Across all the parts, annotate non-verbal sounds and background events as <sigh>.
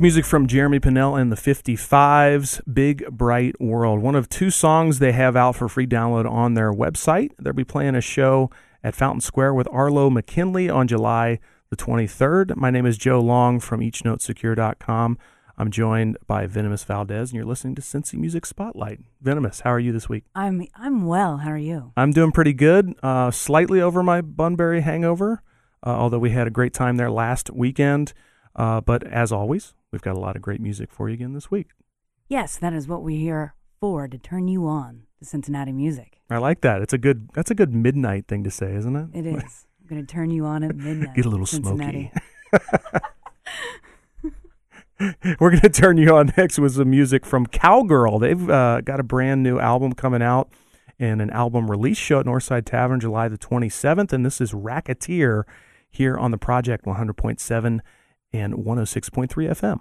That's music from Jeremy Pinnell and the 55s, Big Bright World. One of two songs they have out for free download on their website. They'll be playing a show at Fountain Square with Arlo McKinley on July the 23rd. My name is Joe Long from EachNoteSecure.com. I'm joined by Venomous Valdez, and you're listening to Cincy Music Spotlight. Venomous, how are you this week? I'm I'm well. How are you? I'm doing pretty good. Uh, slightly over my Bunbury hangover, uh, although we had a great time there last weekend. Uh, but as always, we've got a lot of great music for you again this week. Yes, that is what we're here for to turn you on to Cincinnati music. I like that. It's a good. That's a good midnight thing to say, isn't it? It is. I'm going to turn you on at <laughs> midnight. Get a little Cincinnati. smoky. <laughs> We're going to turn you on next with some music from Cowgirl. They've uh, got a brand new album coming out and an album release show at Northside Tavern July the 27th. And this is Racketeer here on the Project 100.7 and 106.3 FM.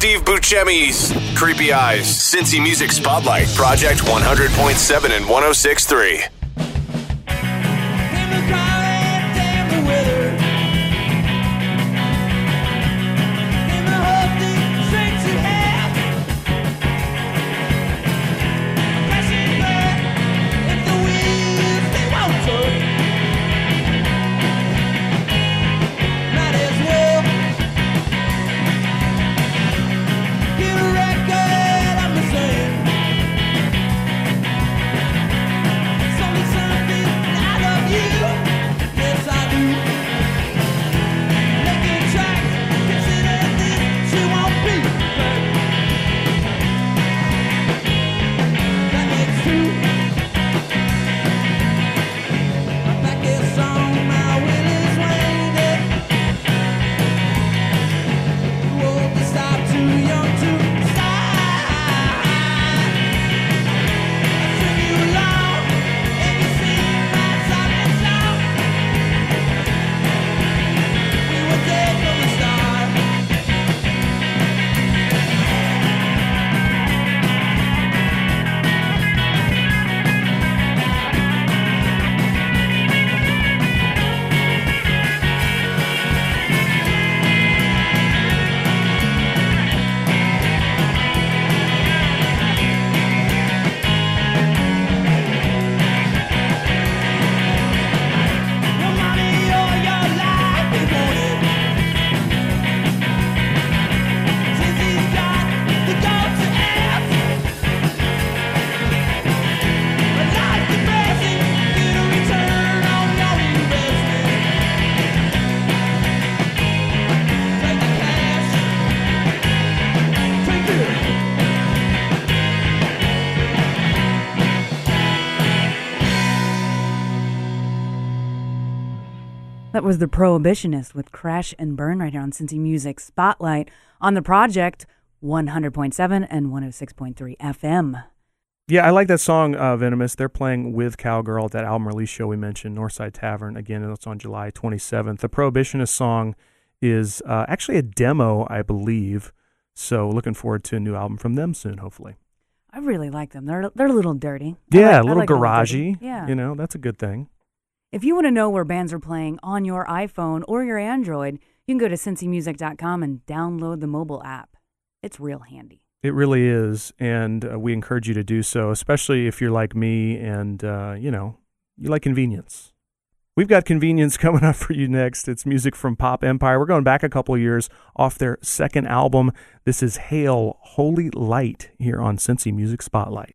Steve Buscemi's creepy eyes. Cincy Music Spotlight, Project 100.7 and 106.3. was the Prohibitionist with Crash and Burn right here on Cincy Music Spotlight on the project 100.7 and 106.3 FM. Yeah, I like that song, uh, Venomous. They're playing with Cowgirl at that album release show we mentioned, Northside Tavern. Again, it's on July 27th. The Prohibitionist song is uh, actually a demo, I believe. So looking forward to a new album from them soon, hopefully. I really like them. They're they're a little dirty. Yeah, like- a little like garagey. Yeah. You know, that's a good thing. If you want to know where bands are playing on your iPhone or your Android, you can go to cincymusic.com and download the mobile app. It's real handy. It really is, and uh, we encourage you to do so, especially if you're like me and uh, you know you like convenience. We've got convenience <laughs> coming up for you next. It's music from Pop Empire. We're going back a couple of years off their second album. This is Hail Holy Light here on Cincy Music Spotlight.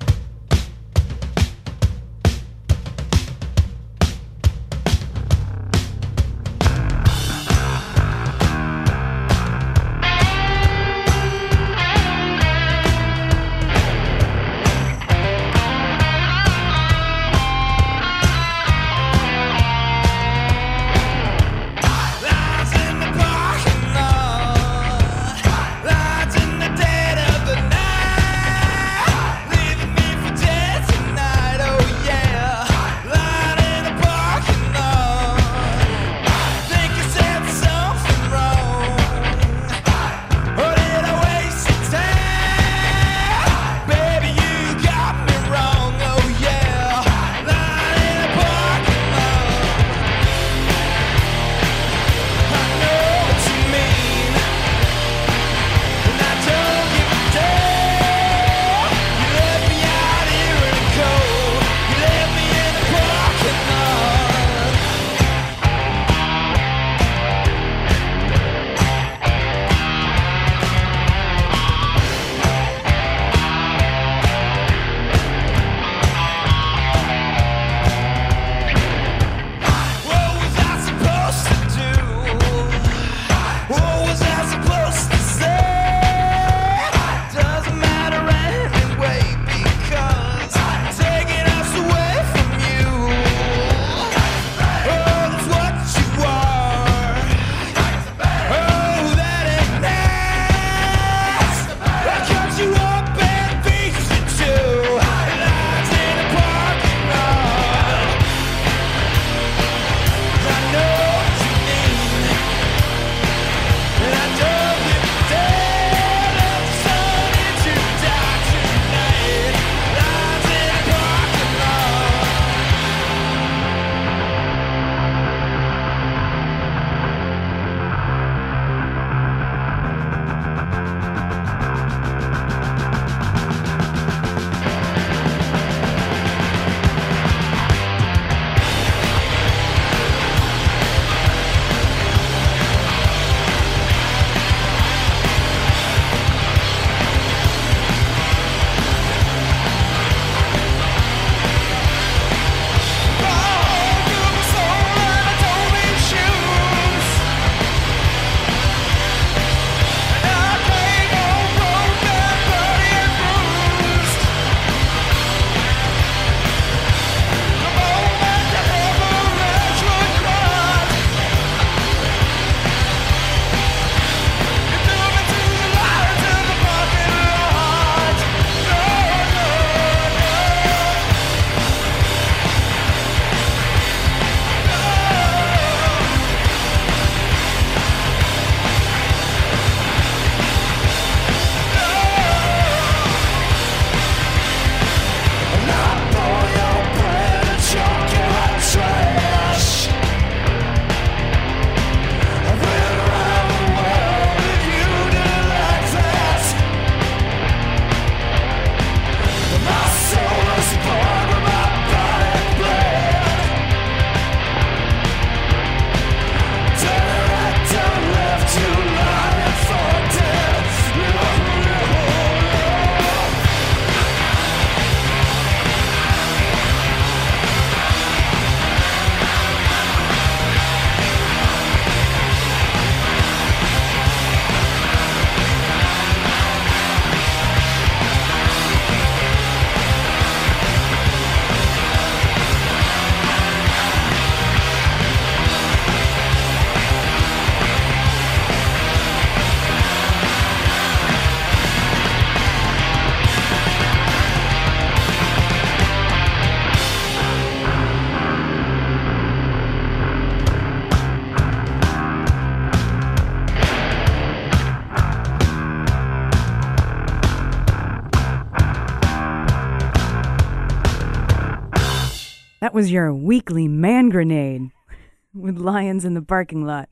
was your weekly man grenade <laughs> with lions in the parking lot.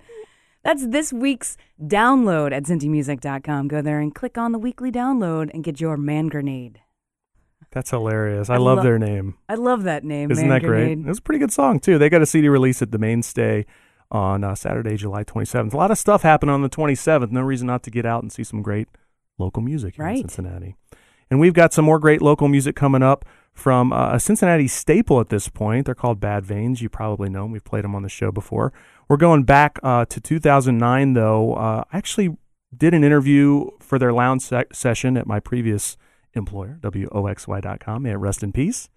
That's this week's download at cincymusic.com. Go there and click on the weekly download and get your man grenade. That's hilarious. I, I love lo- their name. I love that name. Isn't man that great? grenade. It was a pretty good song too. They got a CD release at the Mainstay on uh, Saturday, July 27th. A lot of stuff happened on the 27th. No reason not to get out and see some great local music here in Right. Cincinnati. And we've got some more great local music coming up from a Cincinnati staple at this point. They're called Bad Veins. You probably know them. We've played them on the show before. We're going back uh, to 2009 though. Uh, I actually did an interview for their lounge se- session at my previous employer, WOXY.com. May it rest in peace.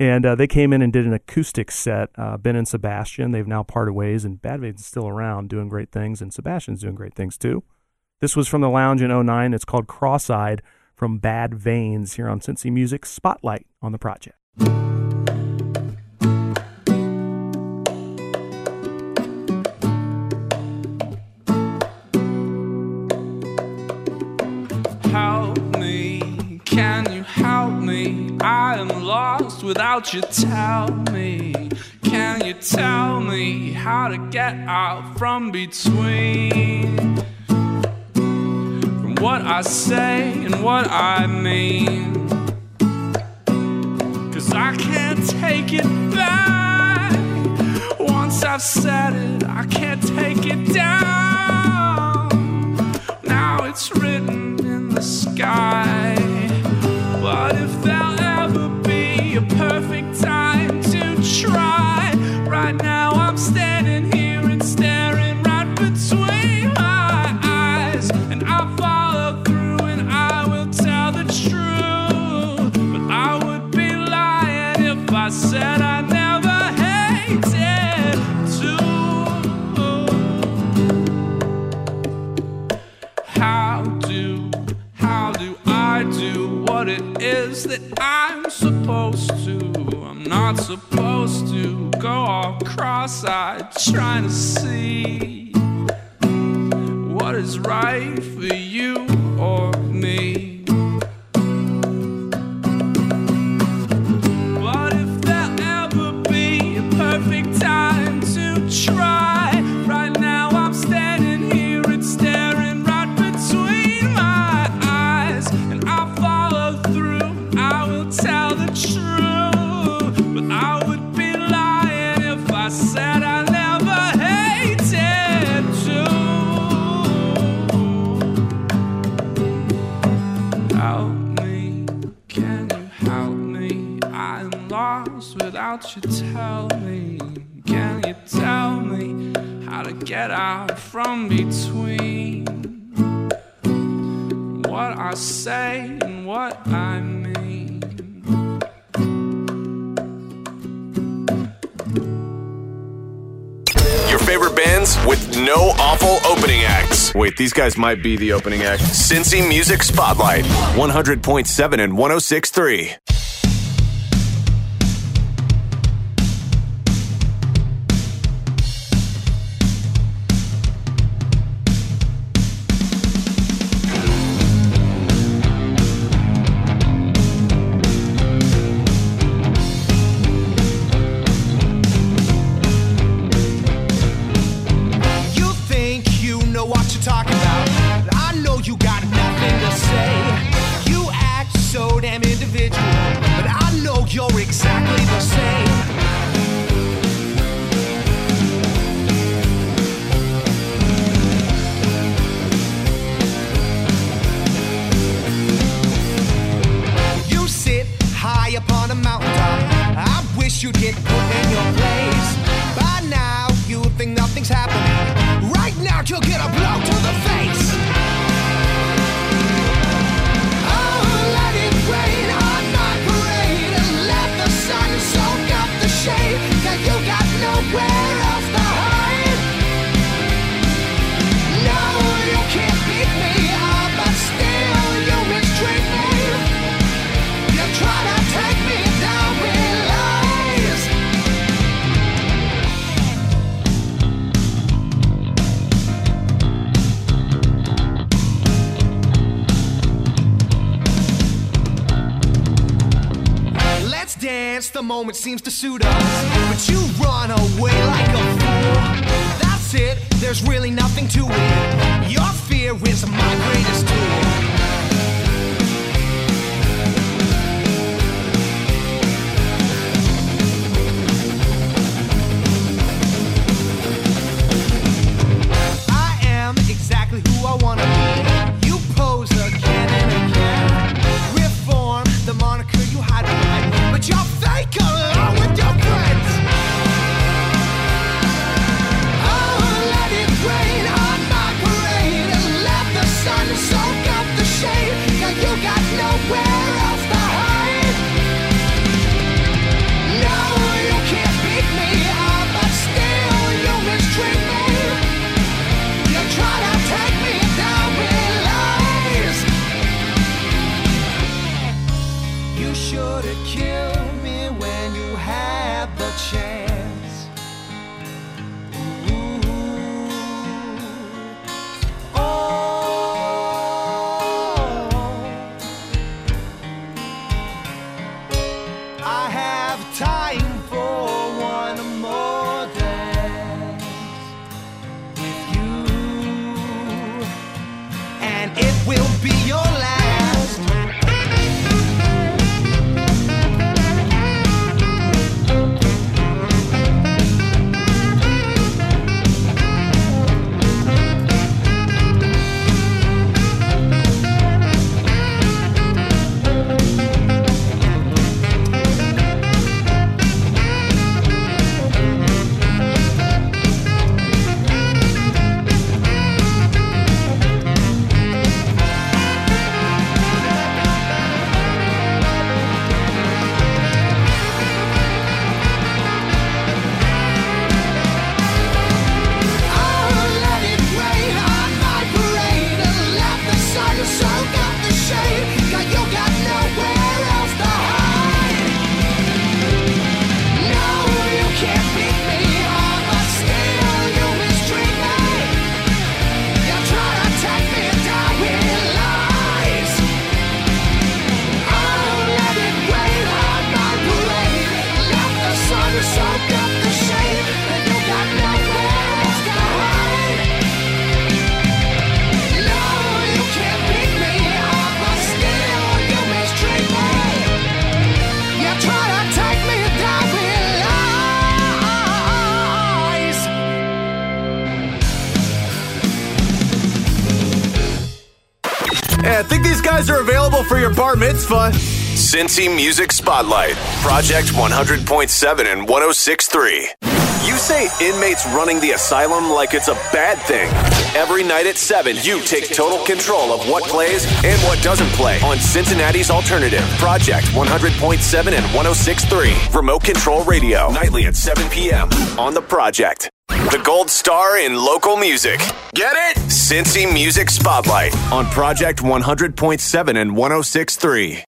And uh, they came in and did an acoustic set. Uh, ben and Sebastian, they've now parted ways, and Bad Veins is still around doing great things, and Sebastian's doing great things too. This was from the lounge in 09. It's called Cross Eyed from Bad Veins here on Cincy Music Spotlight on the project. Help me, can you help me? I am lost without you. Tell me, can you tell me how to get out from between? What I say and what I mean. Cause I can't take it back. Once I've said it, I can't take it down. Now it's written in the sky. But if there'll ever be a perfect all cross eyed trying to see what is right for you or from between what I say and what I mean? Your favorite bands with no awful opening acts. Wait, these guys might be the opening act. Cincy Music Spotlight, 100.7 and 106.3. dance, the moment seems to suit us. But you run away like a fool. That's it, there's really nothing to it. Your fear is my greatest tool. Spotify? Cincy Music Spotlight, Project 100.7 and 106.3. You say inmates running the asylum like it's a bad thing. Every night at 7, you take total control of what plays and what doesn't play on Cincinnati's Alternative, Project 100.7 and 106.3. Remote Control Radio, nightly at 7 p.m. on The Project. The gold star in local music. Get it? Cincy Music Spotlight on Project 100.7 and 106.3.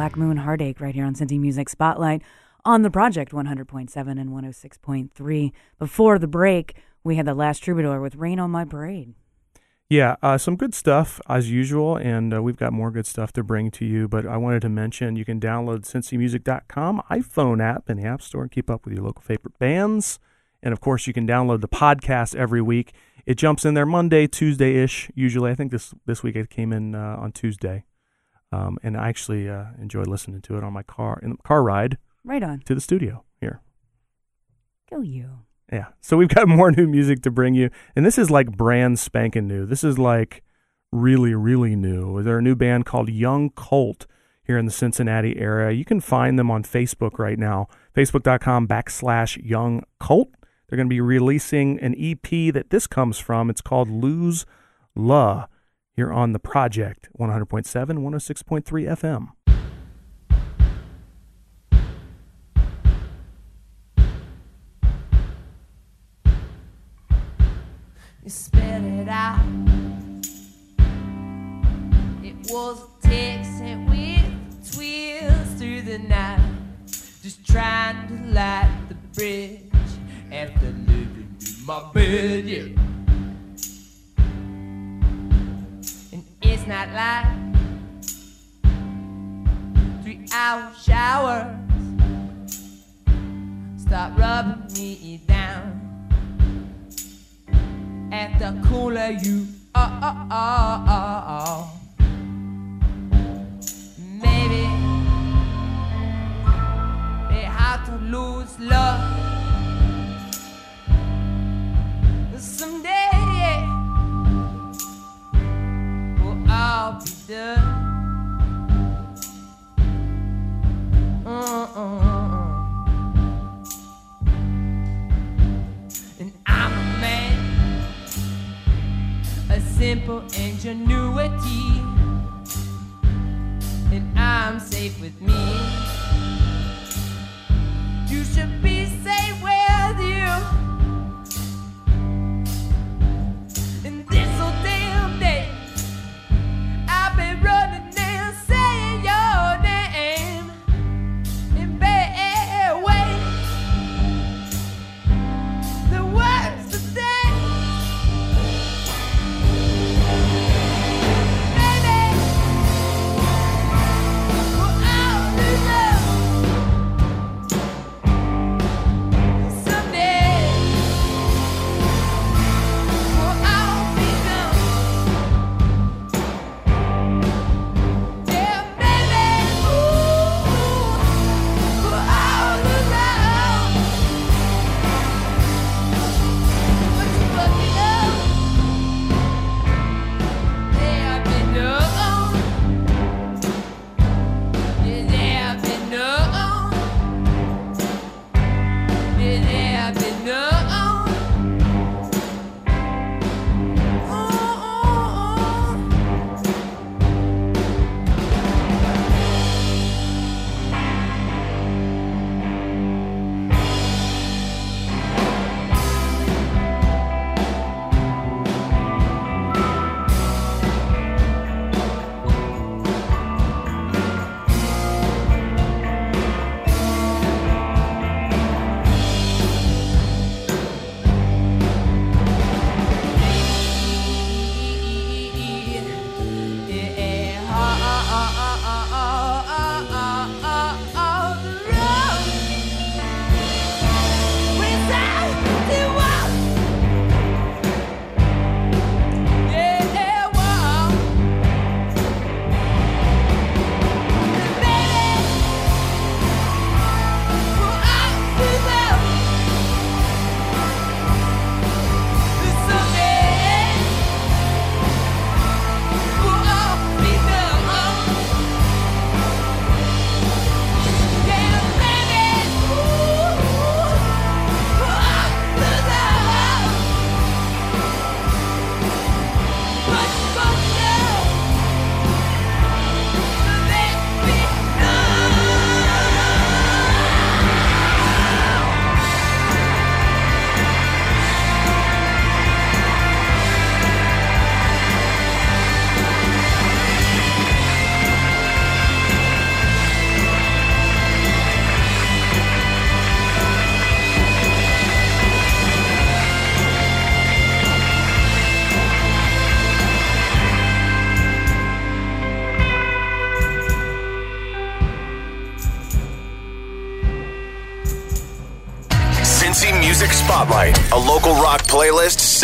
Black Moon Heartache right here on Cincy Music Spotlight on the project 100.7 and 106.3. Before the break, we had the last troubadour with Rain on My Parade. Yeah, uh, some good stuff as usual, and uh, we've got more good stuff to bring to you. But I wanted to mention you can download CincyMusic.com iPhone app in the App Store and keep up with your local favorite bands. And of course, you can download the podcast every week. It jumps in there Monday, Tuesday ish. Usually, I think this this week it came in uh, on Tuesday, um, and I actually uh, enjoyed listening to it on my car in the car ride Right on. to the studio here. Go you. Yeah. So we've got <laughs> more new music to bring you. And this is like brand spanking new. This is like really, really new. They're a new band called Young Colt here in the Cincinnati area. You can find them on Facebook right now. Facebook.com backslash Young Colt. They're going to be releasing an EP that this comes from. It's called Lose La here on the project 100.7, 106.3 FM. You spit it out. It was a text and with twist through the night. Just trying to light the bridge after living in my bed, yeah. It's not like three hour showers. Stop rubbing me down at the cooler you are. Maybe they have to lose love someday. Uh, uh, uh, simple ingenuity, and I'm safe with me. You should be safe with you.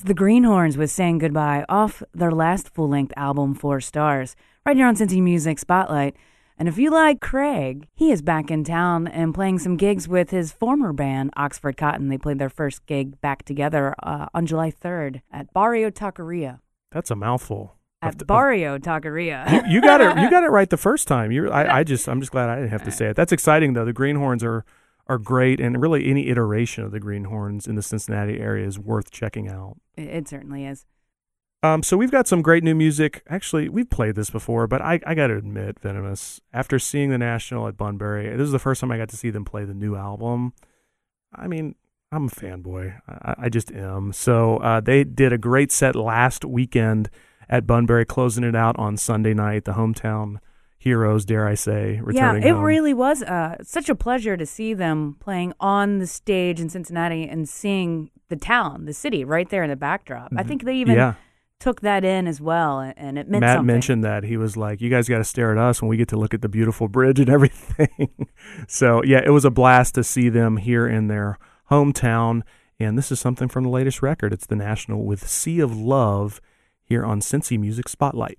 That's the Greenhorns with Saying Goodbye off their last full length album, Four Stars, right here on Cincy Music Spotlight. And if you like Craig, he is back in town and playing some gigs with his former band, Oxford Cotton. They played their first gig back together uh, on July 3rd at Barrio Taqueria. That's a mouthful. At Barrio Taqueria. You got it. You <laughs> got it right the first time. You, I, I just, I'm just glad I didn't have to say it. That's exciting though. The Greenhorns are are great, and really any iteration of the Greenhorns in the Cincinnati area is worth checking out. it, it certainly is. Um, so we've got some great new music. Actually, we've played this before, but I, I got to admit, Venomous, after seeing the National at Bunbury, this is the first time I got to see them play the new album. I mean, I'm a fanboy. I, I just am. So uh, they did a great set last weekend at Bunbury, closing it out on Sunday night. The hometown heroes, dare I say, Yeah, it home. really was uh, such a pleasure to see them playing on the stage in Cincinnati and seeing the town, the city, right there in the backdrop. I think they even Mm-hmm. yeah. took that in as well, and- and it meant Matt something. mentioned that he was like, "You guys got to stare at us when we get to look at the beautiful bridge and <laughs> everything." so yeah, it was a blast to see them here in their hometown, and this is something from the latest record. It's the National with "Sea of Love" here on Cincy Music Spotlight.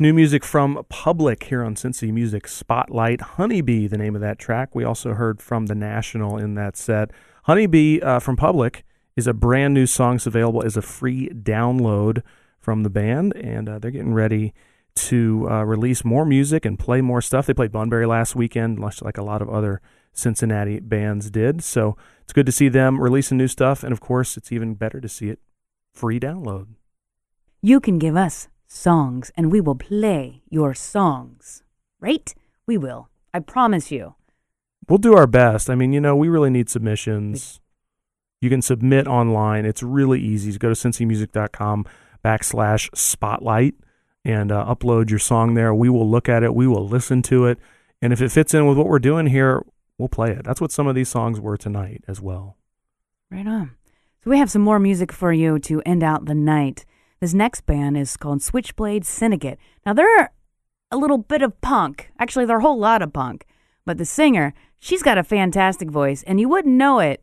New music from Public here on Cincy Music Spotlight. Honeybee, the name of that track. We also heard from The National in that set. Honeybee uh, from Public is a brand new song. It's available as a free download from the band, and uh, they're getting ready to uh, release more music and play more stuff. They played Bunbury last weekend, much like a lot of other Cincinnati bands did. So it's good to see them releasing new stuff, and of course, it's even better to see it free download. You can give us songs and we will play your songs. Right? We will. I promise you. We'll do our best. I mean, you know, we really need submissions. You can submit online. It's really easy. Go to cincymusic.com backslash spotlight and uh, upload your song there. We will look at it. We will listen to it. And if it fits in with what we're doing here, we'll play it. That's what some of these songs were tonight as well. Right on. So we have some more music for you to end out the night. This next band is called Switchblade Syndicate. Now they're a little bit of punk. Actually, they're a whole lot of punk. But the singer, she's got a fantastic voice, and you wouldn't know it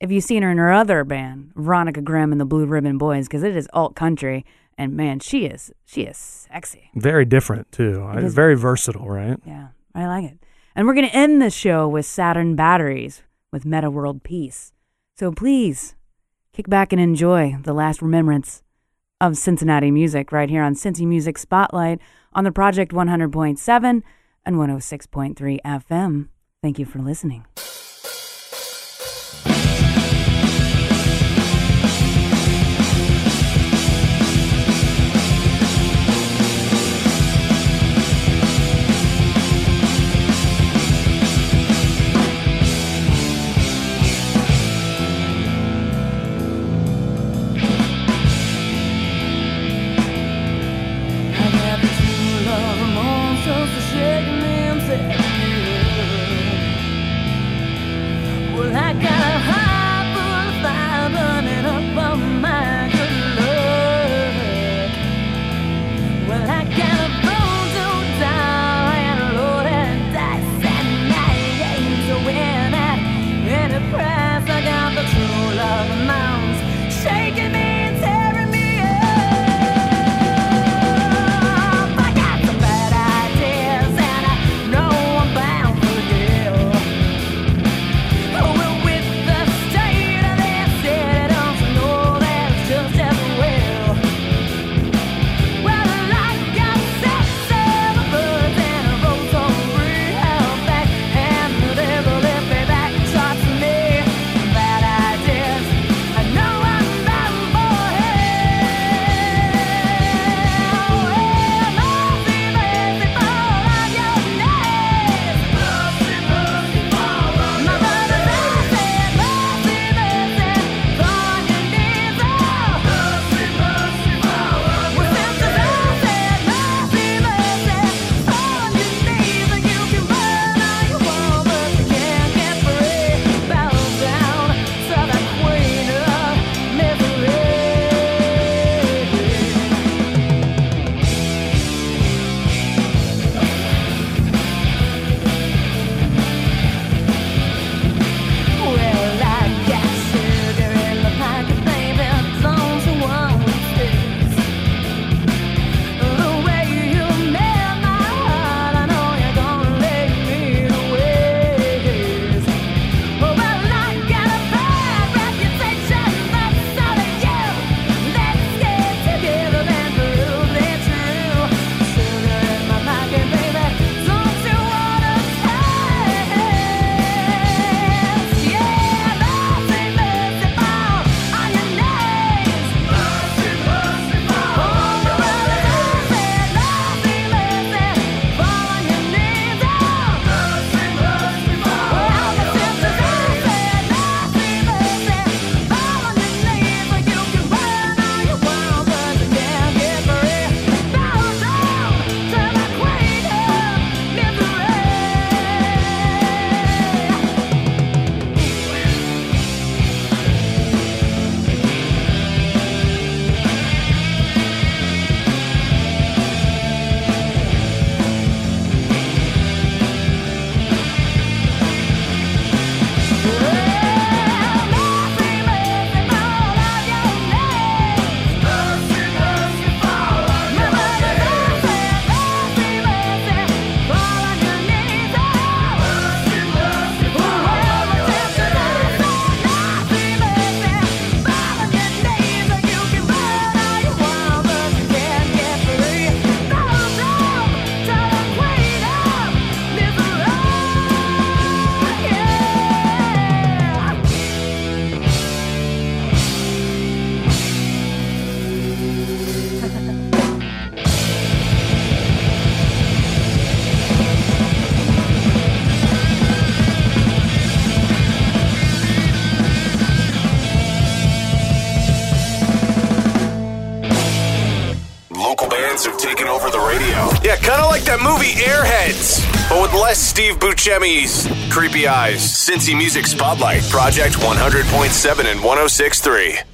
if you seen her in her other band, Veronica Grimm and the Blue Ribbon Boys, because it is alt country. And man, she is she is sexy. Very different, too. It is- Very versatile, right? Yeah, I like it. And we're going to end the show with Saturn Batteries with Metta World Peace. So please kick back and enjoy the last remembrance of Cincinnati music right here on Cincy Music Spotlight on the Project 100.7 and 106.3 FM. Thank you for listening. Steve Buscemi's Creepy Eyes, Cincy Music Spotlight, Project 100.7 and 106.3.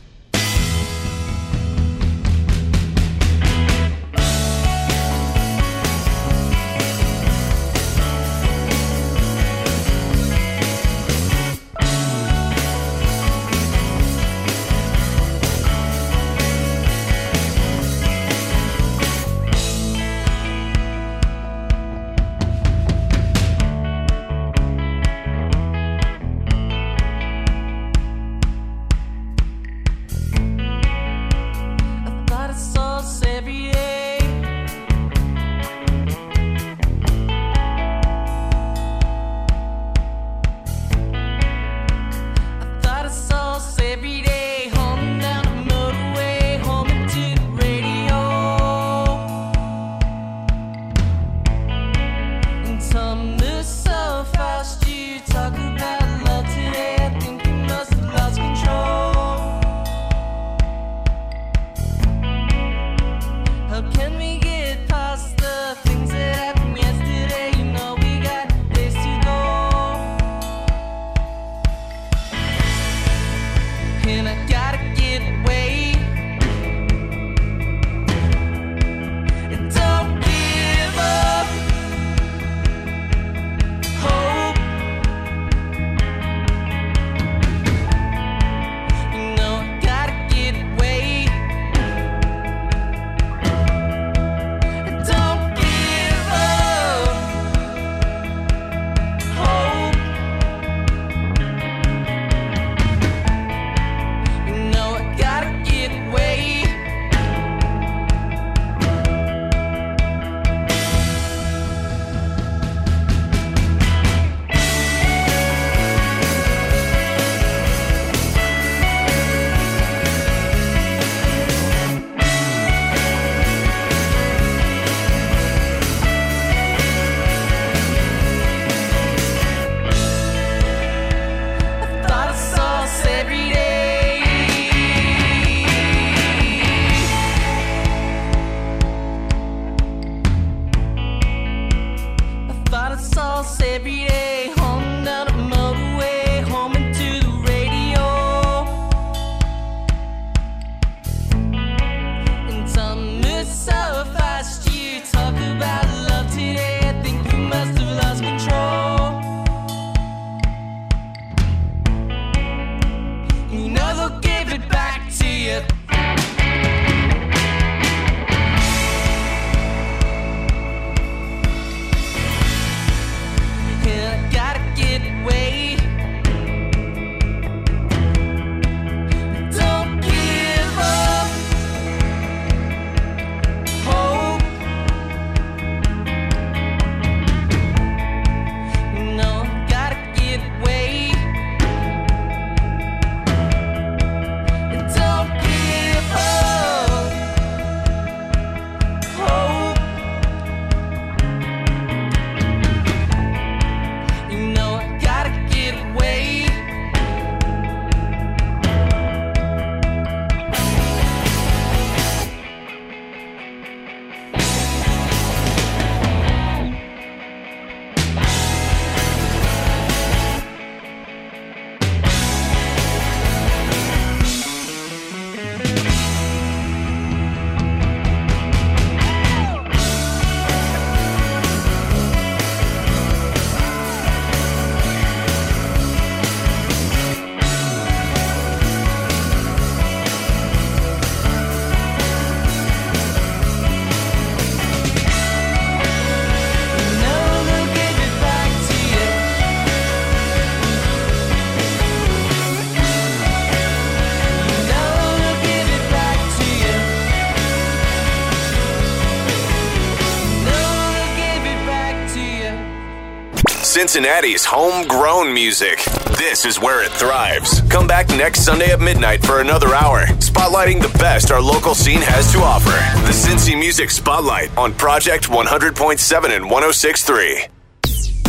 Cincinnati's homegrown music. This is where it thrives. Come back next Sunday at midnight for another hour, spotlighting the best our local scene has to offer. The Cincy Music Spotlight on Project 100.7 and 106.3.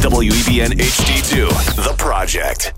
WEBN HD2, The Project.